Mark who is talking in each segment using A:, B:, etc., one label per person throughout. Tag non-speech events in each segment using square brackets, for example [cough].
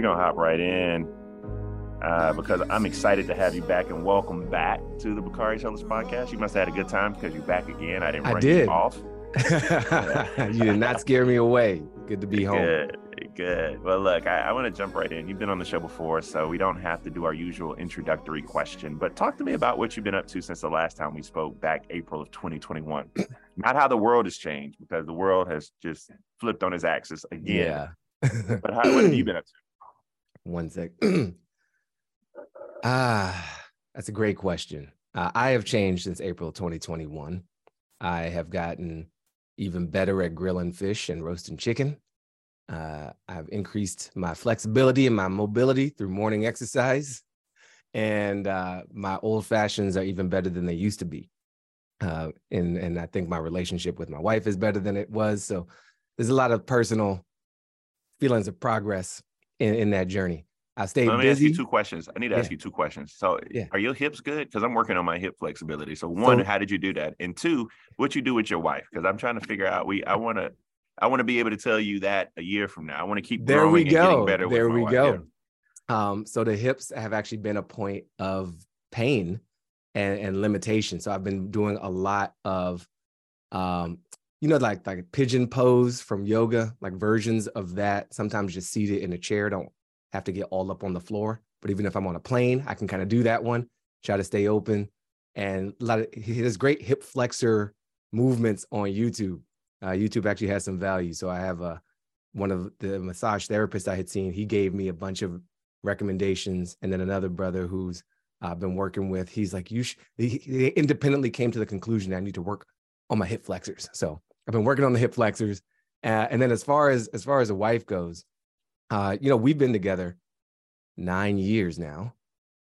A: We're gonna hop right in uh, because I'm excited to have you back and welcome back to the Bakari Sellers podcast. You must have had a good time because you're back again. I didn't
B: I
A: run
B: did.
A: you off. [laughs]
B: you did not scare me away. Good to be home.
A: Good, good. Well, look, I, I want to jump right in. You've been on the show before, so we don't have to do our usual introductory question. But talk to me about what you've been up to since the last time we spoke back April of 2021. [clears throat] Not how the world has changed, because the world has just flipped on its axis again.
B: Yeah.
A: But how, what have you been up to?
B: One sec. [clears throat] ah, that's a great question. Uh, I have changed since April 2021. I have gotten even better at grilling fish and roasting chicken. Uh, I've increased my flexibility and my mobility through morning exercise. And uh, my old fashions are even better than they used to be. Uh, and, and I think my relationship with my wife is better than it was. So there's a lot of personal feelings of progress in, in that journey. I stayed
A: Let me
B: busy.
A: ask you two questions. I need to ask you two questions. So,
B: Yeah.
A: are your hips good? Because I'm working on my hip flexibility. So, one,
B: So-
A: how did you do that? And two, what you do with your wife? Because I'm trying to figure out. We, I want to, I want to be able to tell you that a year from now. I want to keep
B: there
A: growing
B: we
A: and getting
B: go.
A: better. with
B: There we
A: wife.
B: go.
A: Yeah.
B: Um, so the hips have actually been a point of pain and, and limitation. So I've been doing a lot of, um, you know, like like pigeon pose from yoga, like versions of that. Sometimes just seated in a chair, don't have to get all up on the floor. But even if I'm on a plane, I can kind of do that one. Try to stay open, and a lot of his great hip flexor movements on YouTube. Uh, YouTube actually has some value. So I have a one of the massage therapists I had seen. He gave me a bunch of recommendations, and then another brother who's I've been working with. He's like, you. Sh-, he, he independently came to the conclusion that I need to work on my hip flexors. So I've been working on the hip flexors, uh, and then as far as as far as a wife goes, uh, you know, we've been together nine years now,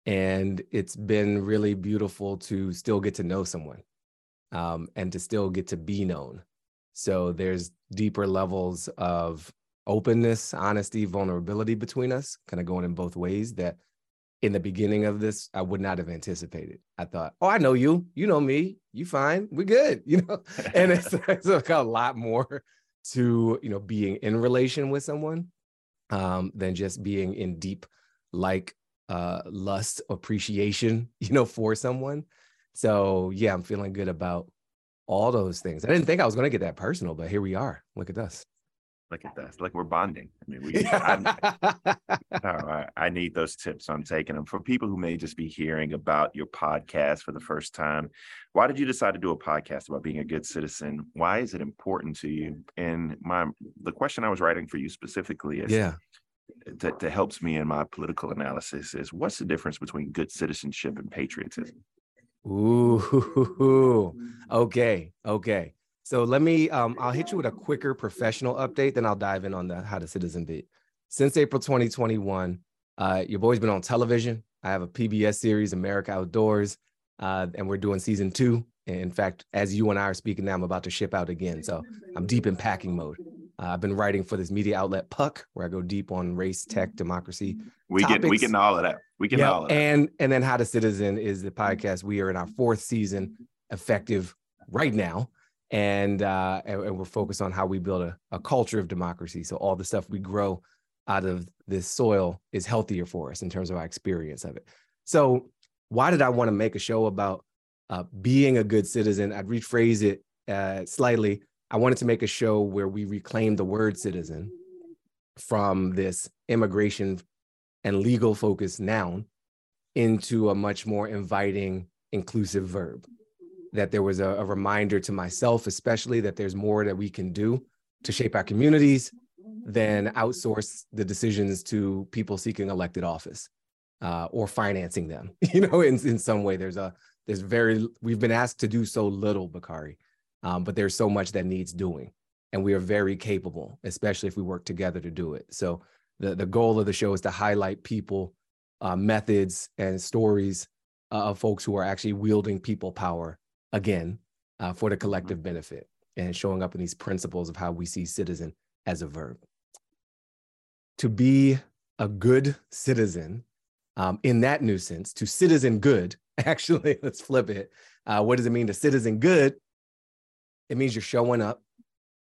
B: and it's been really beautiful to still get to know someone, um, and to still get to be known. So there's deeper levels of openness, honesty, vulnerability between us, kind of going in both ways that in the beginning of this, I would not have anticipated. I thought, oh, I know you, you know me, you fine, we're good, [laughs] you know. And it's, it's like a lot more to you know being in relation with someone um, than just being in deep like uh, lust appreciation, you know, for someone. So yeah, I'm feeling good about all those things. I didn't think I was going to get that personal, but here we are. Look at us.
A: Look at that. Like we're bonding. I mean, we. I'm, [laughs] Oh, I, I need those tips. So I'm taking them for people who may just be hearing about your podcast for the first time. Why did you decide to do a podcast about being a good citizen? Why is it important to you? And my the question I was writing for you specifically is
B: yeah.
A: that, that helps me in my political analysis is what's the difference between good citizenship and patriotism?
B: Ooh, [laughs] okay, okay. So let me, um, I'll hit you with a quicker professional update, then I'll dive in on the how to citizen bit. Since April 2021, uh, your boy's been on television. I have a PBS series, America Outdoors, uh, and we're doing season two. In fact, as you and I are speaking now, I'm about to ship out again. So I'm deep in packing mode. Uh, I've been writing for this media outlet, Puck, where I go deep on race, tech, democracy,
A: We get we get all of that. We get
B: yeah,
A: all of that.
B: and and then How to Citizen is the podcast. We are in our fourth season, effective right now, and uh, and, and we're focused on how we build a, a culture of democracy. So all the stuff we grow out of this soil is healthier for us in terms of our experience of it. So why did I want to make a show about uh, being a good citizen? I'd rephrase it uh, slightly. I wanted to make a show where we reclaim the word citizen from this immigration and legal focused noun into a much more inviting, inclusive verb. That there was a, a reminder to myself, especially, that there's more that we can do to shape our communities than outsource the decisions to people seeking elected office uh, or financing them. [laughs] You know, in, in some way, there's a there's very we've been asked to do so little, Bakari, um, but there's so much that needs doing, and we are very capable, especially if we work together to do it. So the the goal of the show is to highlight people, uh, methods, and stories uh, of folks who are actually wielding people power again uh, for the collective benefit and showing up in these principles of how we see citizen as a verb. To be a good citizen, um, in that new sense, to citizen good, [laughs] actually, let's flip it. Uh, what does it mean to citizen good? It means you're showing up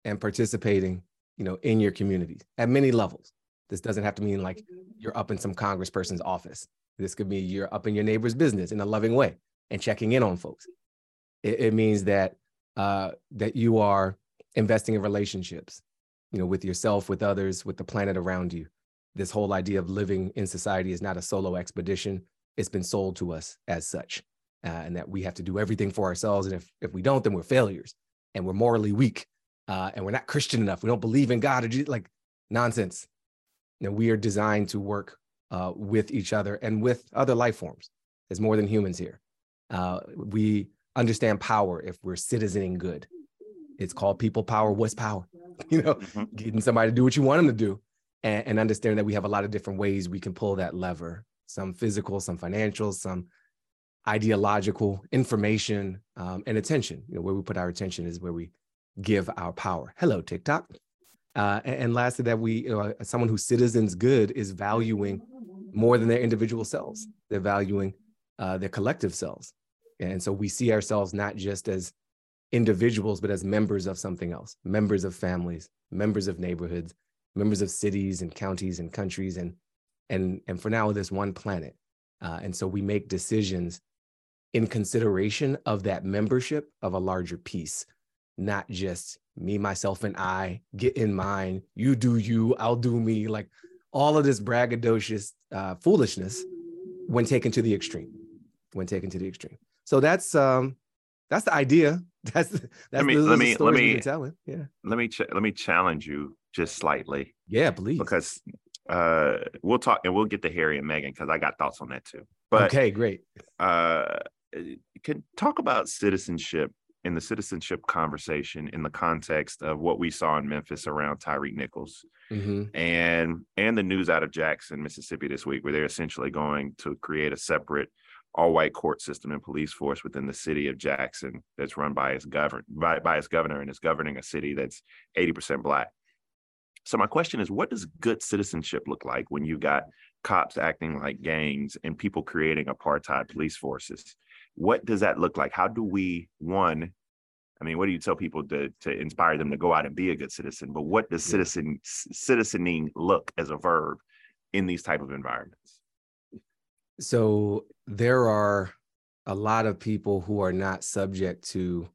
B: and participating, you know, in your community at many levels This doesn't have to mean like you're up in some congressperson's office. This could be you're up in your neighbor's business in a loving way and checking in on folks. It, it means that uh, that you are investing in relationships, you know, with yourself, with others, with the planet around you. This whole idea of living in society is not a solo expedition. It's been sold to us as such, uh, and that we have to do everything for ourselves. And if if we don't, then we're failures, and we're morally weak, uh, and we're not Christian enough. We don't believe in God. Or like nonsense. Know, we are designed to work uh, with each other and with other life forms. There's more than humans here. Uh, we understand power if we're citizening good. It's called people power. What's power? [laughs] You know, mm-hmm. getting somebody to do what you want them to do, and, and understand that we have a lot of different ways we can pull that lever. Some physical, some financial, some ideological, information, um, and attention. You know, where we put our attention is where we give our power. Hello, TikTok. Uh, and, and lastly, that we, uh, someone who citizens good is valuing more than their individual selves. They're valuing uh, their collective selves. And so we see ourselves not just as individuals, but as members of something else, members of families, members of neighborhoods, members of cities and counties and countries, and and and for now, this one planet. Uh, and so we make decisions in consideration of that membership of a larger piece, not just me, myself, and I. Get in mine. You do you. I'll do me. Like all of this braggadocious uh, foolishness when taken to the extreme. When taken to the extreme. So that's um that's the idea. [laughs] That's that's
A: let me let me let me telling. Yeah. Let me ch- let me challenge you just slightly.
B: Yeah, please.
A: Because uh we'll talk and we'll get to Harry and Meghan because I got thoughts on that too. But
B: okay, great.
A: Uh can talk about citizenship in the citizenship conversation in the context of what we saw in Memphis around Tyre Nichols mm-hmm. and and the news out of Jackson, Mississippi this week, where they're essentially going to create a separate all white court system and police force within the city of Jackson that's run by its govern by, by its governor and is governing a city that's 80% black. So my question is what does good citizenship look like when you've got cops acting like gangs and people creating apartheid police forces? What does that look like? How do we one I mean, what do you tell people to to inspire them to go out and be a good citizen? But what does citizen citizening look as a verb in these type of environments?
B: So there are a lot of people who are not subject to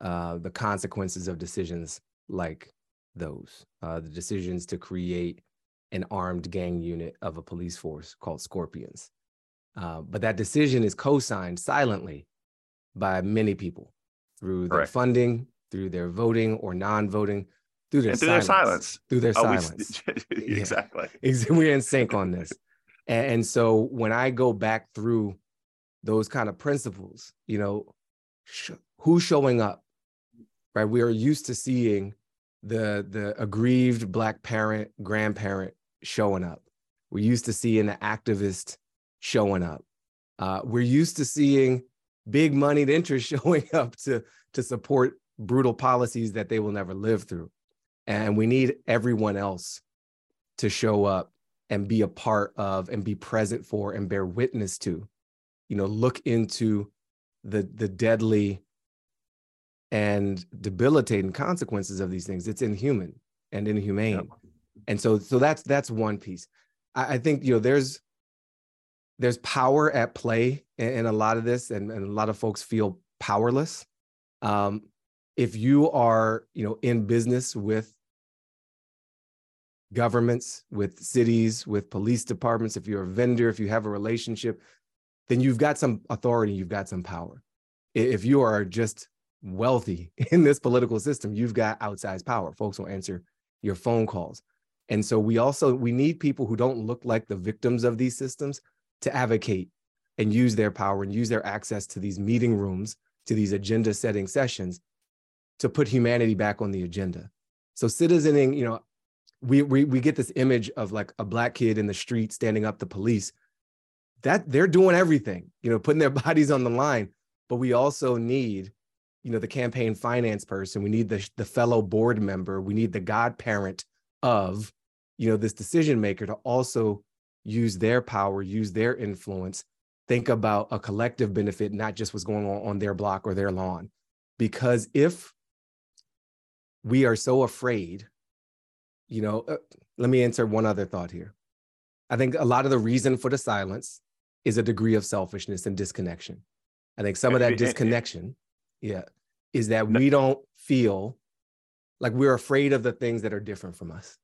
B: uh, the consequences of decisions like those, uh, the decisions to create an armed gang unit of a police force called Scorpions. Uh, but that decision is co-signed silently by many people through their Correct. funding, through their voting or non-voting, through their,
A: through silence, their silence.
B: Through their silence. [laughs]
A: exactly.
B: Yeah. We're in sync on this. And, and so when I go back through those kind of principles, you know, sh- who's showing up, right? We are used to seeing the the aggrieved black parent, grandparent showing up. We're used to seeing the activist showing up. Uh, we're used to seeing big moneyed interest [laughs] showing up to to support brutal policies that they will never live through. And we need everyone else to show up and be a part of and be present for and bear witness to. You know look into the the deadly and debilitating consequences of these things. It's inhuman and inhumane. Yep. and so so that's that's one piece. I, I, think you know there's there's power at play in, in a lot of this and, and a lot of folks feel powerless. Um, if you are you know in business with governments, with cities, with police departments, if you're a vendor, if you have a relationship, then you've got some authority, you've got some power. If you are just wealthy [laughs] in this political system, you've got outsized power. Folks will answer your phone calls. And so we also we need people who don't look like the victims of these systems to advocate and use their power and use their access to these meeting rooms, to these agenda setting sessions to put humanity back on the agenda. So citizening, you know, we, we we get this image of like a black kid in the street standing up to police. That they're doing everything you know putting their [laughs] bodies on the line. But we also need you know the campaign finance person. We need the the fellow board member. We need the godparent of you know this decision maker to also use their power use their influence think about a collective benefit not just what's going on on their block or their lawn. Because if we are so afraid you know, uh, let me answer one other thought here. I think a lot of the reason for the silence is a degree of selfishness and disconnection. I think some of that disconnection, [laughs] yeah, is that we don't feel like we're afraid of the things that are different from us.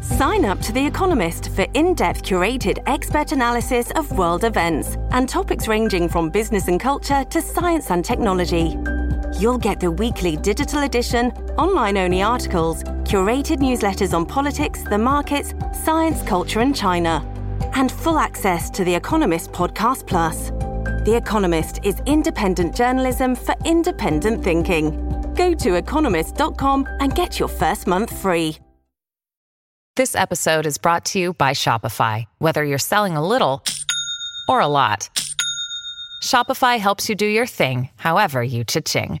C: Sign up to The Economist for in depth curated expert analysis of world events and topics ranging from business and culture to science and technology. You'll get the weekly digital edition, online only articles, curated newsletters on politics, the markets, science, culture, and China, and full access to The Economist Podcast Plus. The Economist is independent journalism for independent thinking. Go to economist.com and get your first month free.
D: This episode is brought to you by Shopify. Whether you're selling a little or a lot, Shopify helps you do your thing, however you cha-ching.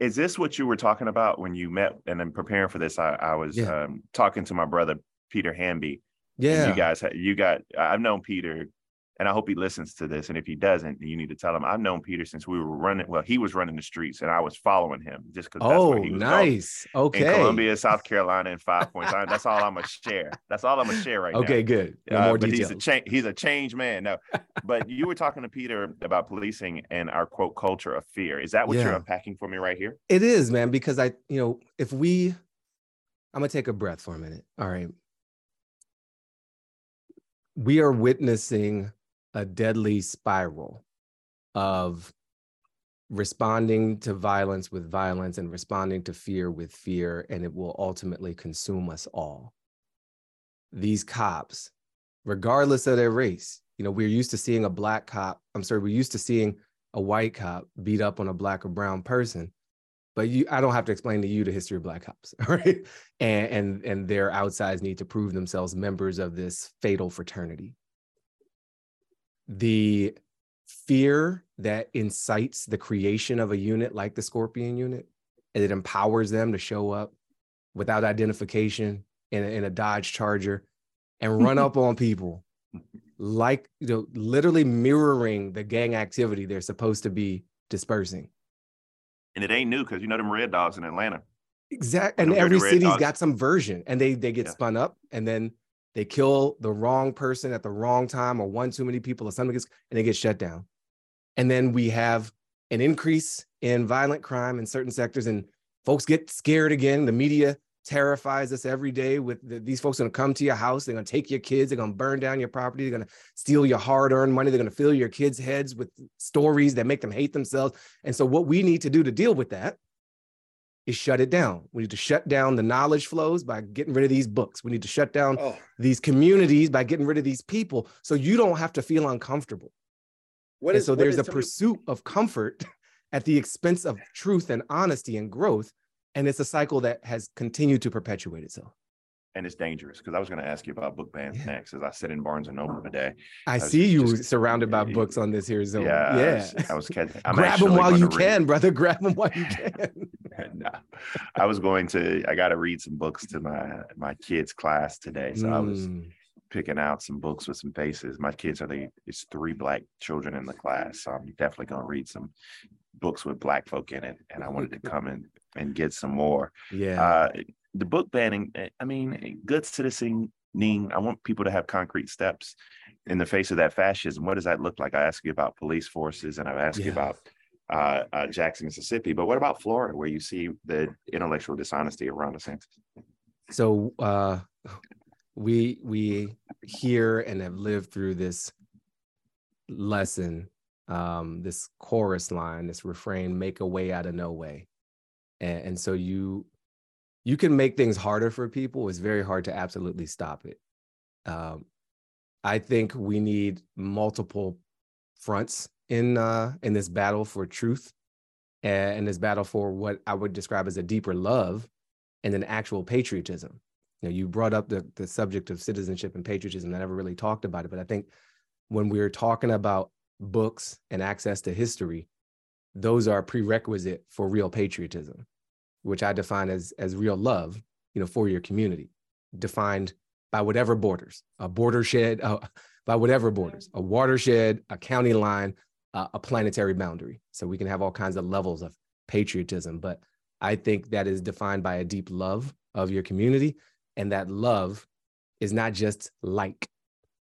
A: is this what you were talking about when you met and then preparing for this? I, I was yeah. um, talking to my brother Peter Hamby.
B: Yeah,
A: you guys, you got. I've known Peter and I hope he listens to this. And if he doesn't, you need to tell him I've known Peter since we were running. Well, he was running the streets, and I was following him just because.
B: Oh, that's he was nice. Going. Okay.
A: In Columbia, South [laughs] Carolina, in Five Points. That's all I'm gonna share. That's all I'm gonna share right
B: okay,
A: now.
B: Okay, good.
A: No uh, more but details. He's a change. He's a change man. No, but you were talking to Peter about policing and our quote culture of fear. Is that what yeah. you're unpacking for me right here?
B: It is, man. Because I, you know, if we, I'm gonna take a breath for a minute. All right. We are witnessing a deadly spiral of responding to violence with violence and responding to fear with fear, and it will ultimately consume us all. These cops, regardless of their race, you know, we're used to seeing a black cop, I'm sorry, we're used to seeing a white cop beat up on a black or brown person. But you, I don't have to explain to you the history of black cops, [laughs] right? And and and their outsides need to prove themselves members of this fatal fraternity the fear that incites the creation of a unit like the Scorpion unit, and it empowers them to show up without identification in a, in a Dodge Charger and run [laughs] up on people, like you know, literally mirroring the gang activity they're supposed to be dispersing.
A: And it ain't new because you know them red dogs in Atlanta.
B: Exactly, and every city's dogs. got some version, and they they get yeah. spun up, and then they kill the wrong person at the wrong time or one too many people or something gets, and they get shut down. And then we have an increase in violent crime in certain sectors and folks get scared again. The media terrifies us every day with the, these folks going to come to your house. They're going to take your kids. They're going to burn down your property. They're going to steal your hard earned money. They're going to fill your kids' heads with stories that make them hate themselves. And so, what we need to do to deal with that is shut it down. We need to shut down the knowledge flows by getting rid of these books. We need to shut down oh. these communities by getting rid of these people so you don't have to feel uncomfortable. What is, so there's a pursuit of comfort [laughs] at the expense of truth and honesty and growth. And it's a cycle that has continued to perpetuate itself
A: and it's dangerous because I was going to ask you about book bans yeah. next as I sit in Barnes and Noble today.
B: I, I see you just, surrounded by books on this here zone. Yeah, yeah.
A: I was, I was catching. I'm
B: Grab them [laughs] while you can, brother. Grab them while you can. [laughs]
A: no, I was going to. I got to read some books to my my kids' class today, so mm. I was mm. picking out some books with some faces. My kids are the it's three black children in the class, so I'm definitely going to read some books with black folk in it, and I wanted to [laughs] come in and get some more.
B: Yeah. Uh,
A: the book banning, eh, I mean, good citizening. I want people to have concrete steps in the face of that fascism. What does that look like? I ask you about police forces, and I've asked yeah. you about uh, uh, Jackson, Mississippi. But what about Florida, where you see the intellectual dishonesty around the census?
B: So uh, we we hear and have lived through this lesson, um, this chorus line, this refrain: "Make a way out of no way." and, and so you you can make things harder for people it's very hard to absolutely stop it um, i think we need multiple fronts in uh in this battle for truth and this battle for what i would describe as a deeper love and an actual patriotism. You know you brought up the the subject of citizenship and patriotism i never really talked about it but i think when we're talking about books and access to history those are prerequisite for real patriotism which i define as as real love you know for your community defined by whatever borders a border shed uh, by whatever borders a watershed a county line uh, a planetary boundary so we can have all kinds of levels of patriotism but i think that is defined by a deep love of your community and that love is not just like,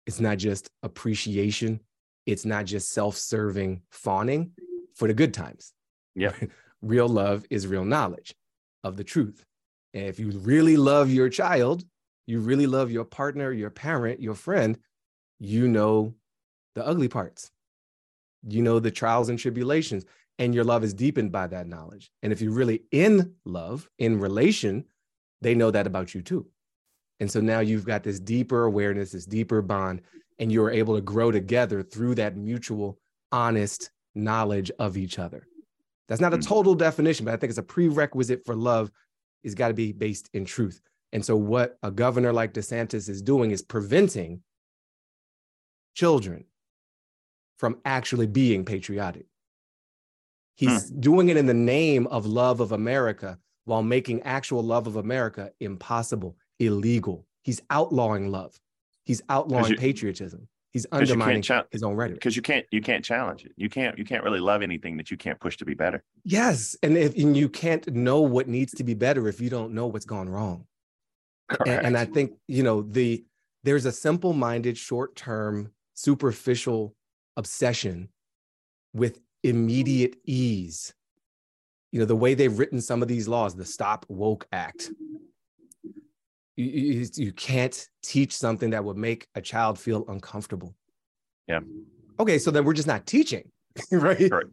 B: it's not just appreciation, it's not just self serving fawning for the good times.
A: Yeah. [laughs]
B: real love is real knowledge of the truth. And if you really love your child, you really love your partner, your parent, your friend, you know the ugly parts. You know the trials and tribulations, and your love is deepened by that knowledge. And if you're really in love, in relation, they know that about you too. And so now you've got this deeper awareness, this deeper bond, and you're able to grow together through that mutual, honest knowledge of each other. That's not a mm. total definition, but I think it's a prerequisite for love. It's got to be based in truth. And so, what a governor like DeSantis is doing is preventing children from actually being patriotic. He's hmm. doing it in the name of love of America while making actual love of America impossible illegal. He's outlawing love. He's outlawing you, patriotism. He's undermining cha- his own rhetoric.
A: Because you can't you can't challenge it. You can't you can't really love anything that you can't push to be better.
B: Yes, and if and you can't know what needs to be better if you don't know what's gone wrong. And, and I think you know the there's a simple-minded, short-term, superficial obsession with immediate ease. You know the way they've written some of these laws, the Stop Woke Act, you, you, you can't teach something that would make a child feel uncomfortable.
A: Yeah.
B: Okay, so then we're just not teaching, [laughs] right? right?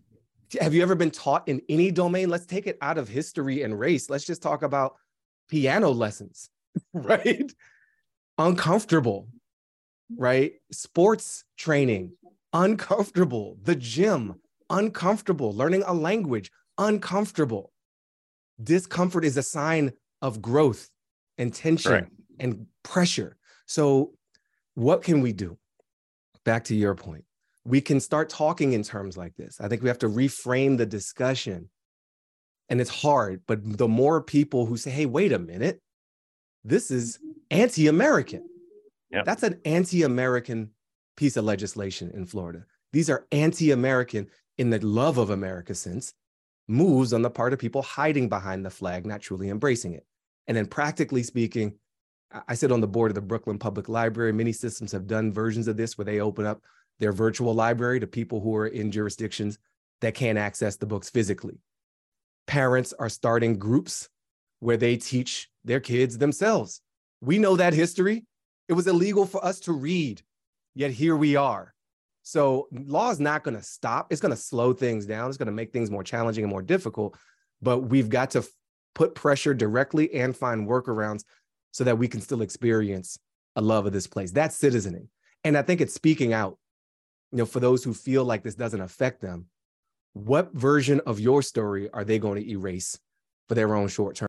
B: Have you ever been taught in any domain? Let's take it out of history and race. Let's just talk about piano lessons, [laughs] right? Uncomfortable, right? Sports training, uncomfortable. The gym, uncomfortable. Learning a language, uncomfortable. Discomfort is a sign of growth and tension right. and pressure. So, what can we do? Back to your point, we can start talking in terms like this. I think we have to reframe the discussion. And it's hard, but the more people who say, hey, wait a minute, this is anti American.
A: Yep.
B: That's an anti American piece of legislation in Florida. These are anti American in the love of America sense, moves on the part of people hiding behind the flag, not truly embracing it. And then practically speaking, I sit on the board of the Brooklyn Public Library. Many systems have done versions of this where they open up their virtual library to people who are in jurisdictions that can't access the books physically. Parents are starting groups where they teach their kids themselves. We know that history. It was illegal for us to read, yet here we are. So, law is not going to stop. It's going to slow things down. It's going to make things more challenging and more difficult. But we've got to put pressure directly and find workarounds so that we can still experience a love of this place. That's citizening. And I think it's speaking out, you know, for those who feel like this doesn't affect them. What version of your story are they going to erase for their own short term?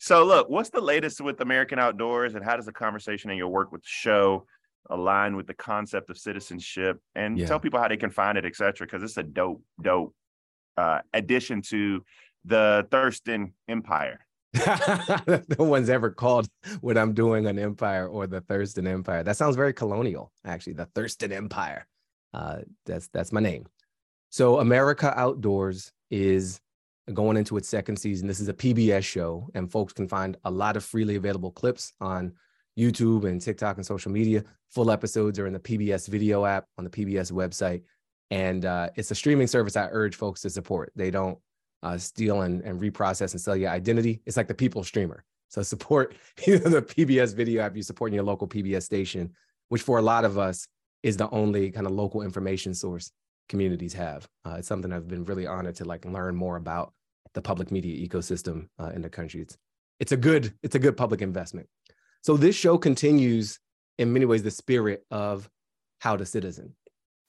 A: So, look, what's the latest with American Outdoors, and how does the conversation and your work with the show align with the concept of citizenship? And
B: Yeah.
A: tell people how they can find it, et cetera, because it's a dope, dope uh, addition to the Thurston Empire. [laughs]
B: no one's ever called what I'm doing an empire or the Thurston Empire. That sounds very colonial, actually. The Thurston Empire. Uh, that's that's my name. So America Outdoors is going into its second season. This is a PBS show, and folks can find a lot of freely available clips on YouTube and TikTok and social media. Full episodes are in the PBS video app on the PBS website, and uh, it's a streaming service I urge folks to support. They don't uh, steal and, and reprocess and sell your identity. It's like the people streamer. So support [laughs] the PBS video app. You supporting your local PBS station, which for a lot of us is the only kind of local information source communities have. Uh, it's something I've been really honored to like learn more about the public media ecosystem uh, in the country. It's it's a good it's a good public investment. So this show continues in many ways the spirit of How to Citizen,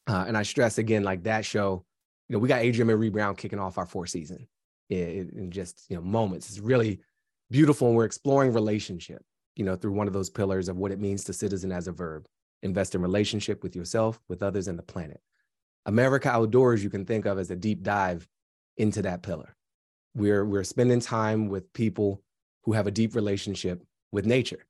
B: uh, and I stress again like that show. You know, we got Adrienne Maree Brown kicking off our fourth season in, in just you know moments. It's really beautiful, and we're exploring relationship. You know, through one of those pillars of what it means to citizen as a verb. Invest in relationship with yourself, with others, and the planet. America Outdoors, you can think of as a deep dive into that pillar. We're we're spending time with people who have a deep relationship with nature,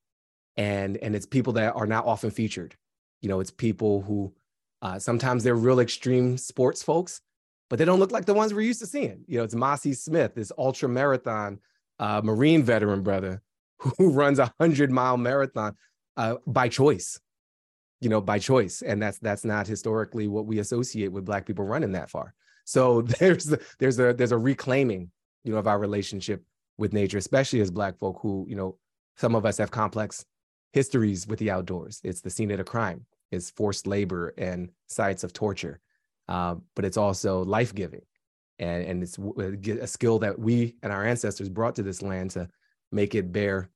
B: and and it's people that are not often featured. You know, it's people who uh, sometimes they're real extreme sports folks, but they don't look like the ones we're used to seeing. You know, it's Mosi Smith, this ultra marathon uh, Marine veteran brother [laughs] who runs a hundred mile marathon uh, by choice. You know, by choice, and that's that's not historically what we associate with Black people running that far. So [laughs] there's the, there's a there's a reclaiming, you know, of our relationship with nature, especially as Black folk who, you know, some of us have complex histories with the outdoors. It's the scene of a crime, it's forced labor and sites of torture, uh, but it's also life giving, and and it's a skill that we and our ancestors brought to this land to make it bear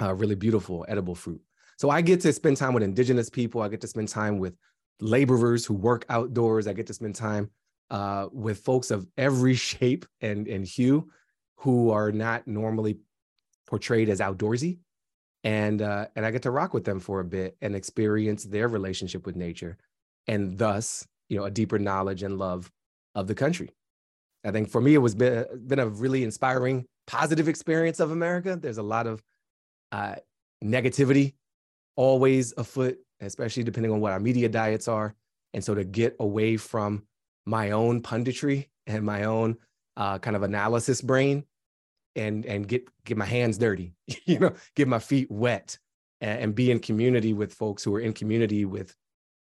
B: uh, really beautiful edible fruit. So I get to spend time with indigenous people. I get to spend time with laborers who work outdoors. I get to spend time uh, with folks of every [laughs] shape and and hue who are not normally portrayed as outdoorsy and uh, and I get to rock with them for a bit and experience their relationship with nature, and thus, you know, a deeper knowledge and love of the country. I think for me, it was been, been a really inspiring, positive experience of America. There's a lot of uh, negativity always afoot, especially depending on what our media diets are, and so to get away from my own punditry and my own uh, kind of analysis brain and and get get my hands dirty [laughs] you know get my feet wet and, and, be in community with folks who are in community with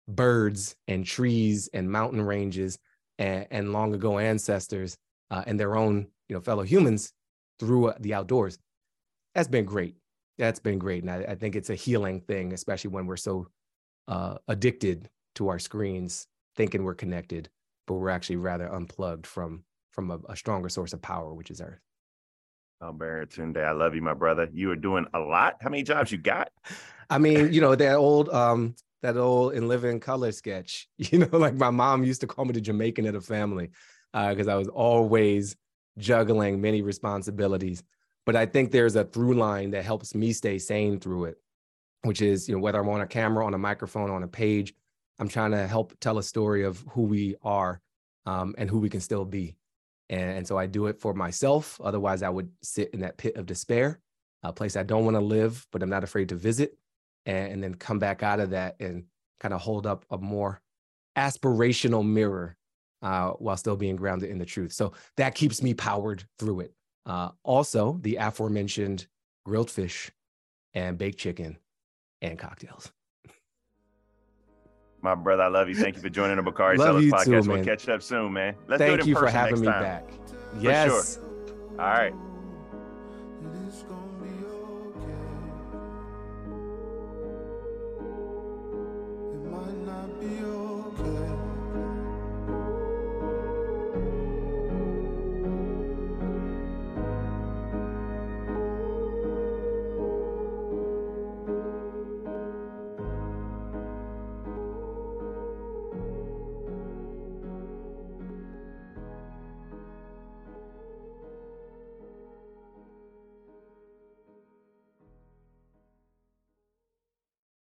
B: birds and trees and mountain ranges and, and long ago ancestors uh, and their own you know fellow humans through uh, the outdoors. That's been great. That's been great. And I, I think it's a healing thing especially when we're so uh, addicted to our screens thinking we're connected but we're actually rather unplugged from from a, a stronger source of power which is earth
A: Oh, Baratunde, I love you, my brother. You are doing a lot. How many jobs you got?
B: I mean, you know, that old um that old in living color sketch. [laughs] You know, like my mom used to call me the Jamaican of the family because uh, I was always juggling many responsibilities. But I think there's a through line that helps me stay sane through it, which is, you know, whether I'm on a camera, on a microphone, on a page, I'm trying to help tell a story of who we are um, and who we can still be. And, and so I do it for myself. Otherwise, I would sit in that pit of despair, a place I don't want to live, but I'm not afraid to visit, and, and then come back out of that and kind of hold up a more aspirational mirror uh, while still being grounded in the truth. So that keeps me powered through it. Uh, also, the aforementioned grilled fish and baked chicken and cocktails.
A: My brother, I love you. Thank you for joining the Bakari
B: Love
A: Sellers podcast.
B: too,
A: we'll catch up soon, man. Let's do it
B: Thank
A: in
B: you for having
A: next
B: me
A: time.
B: back.
A: For
B: Yes.
A: sure. All right.
E: It's gonna be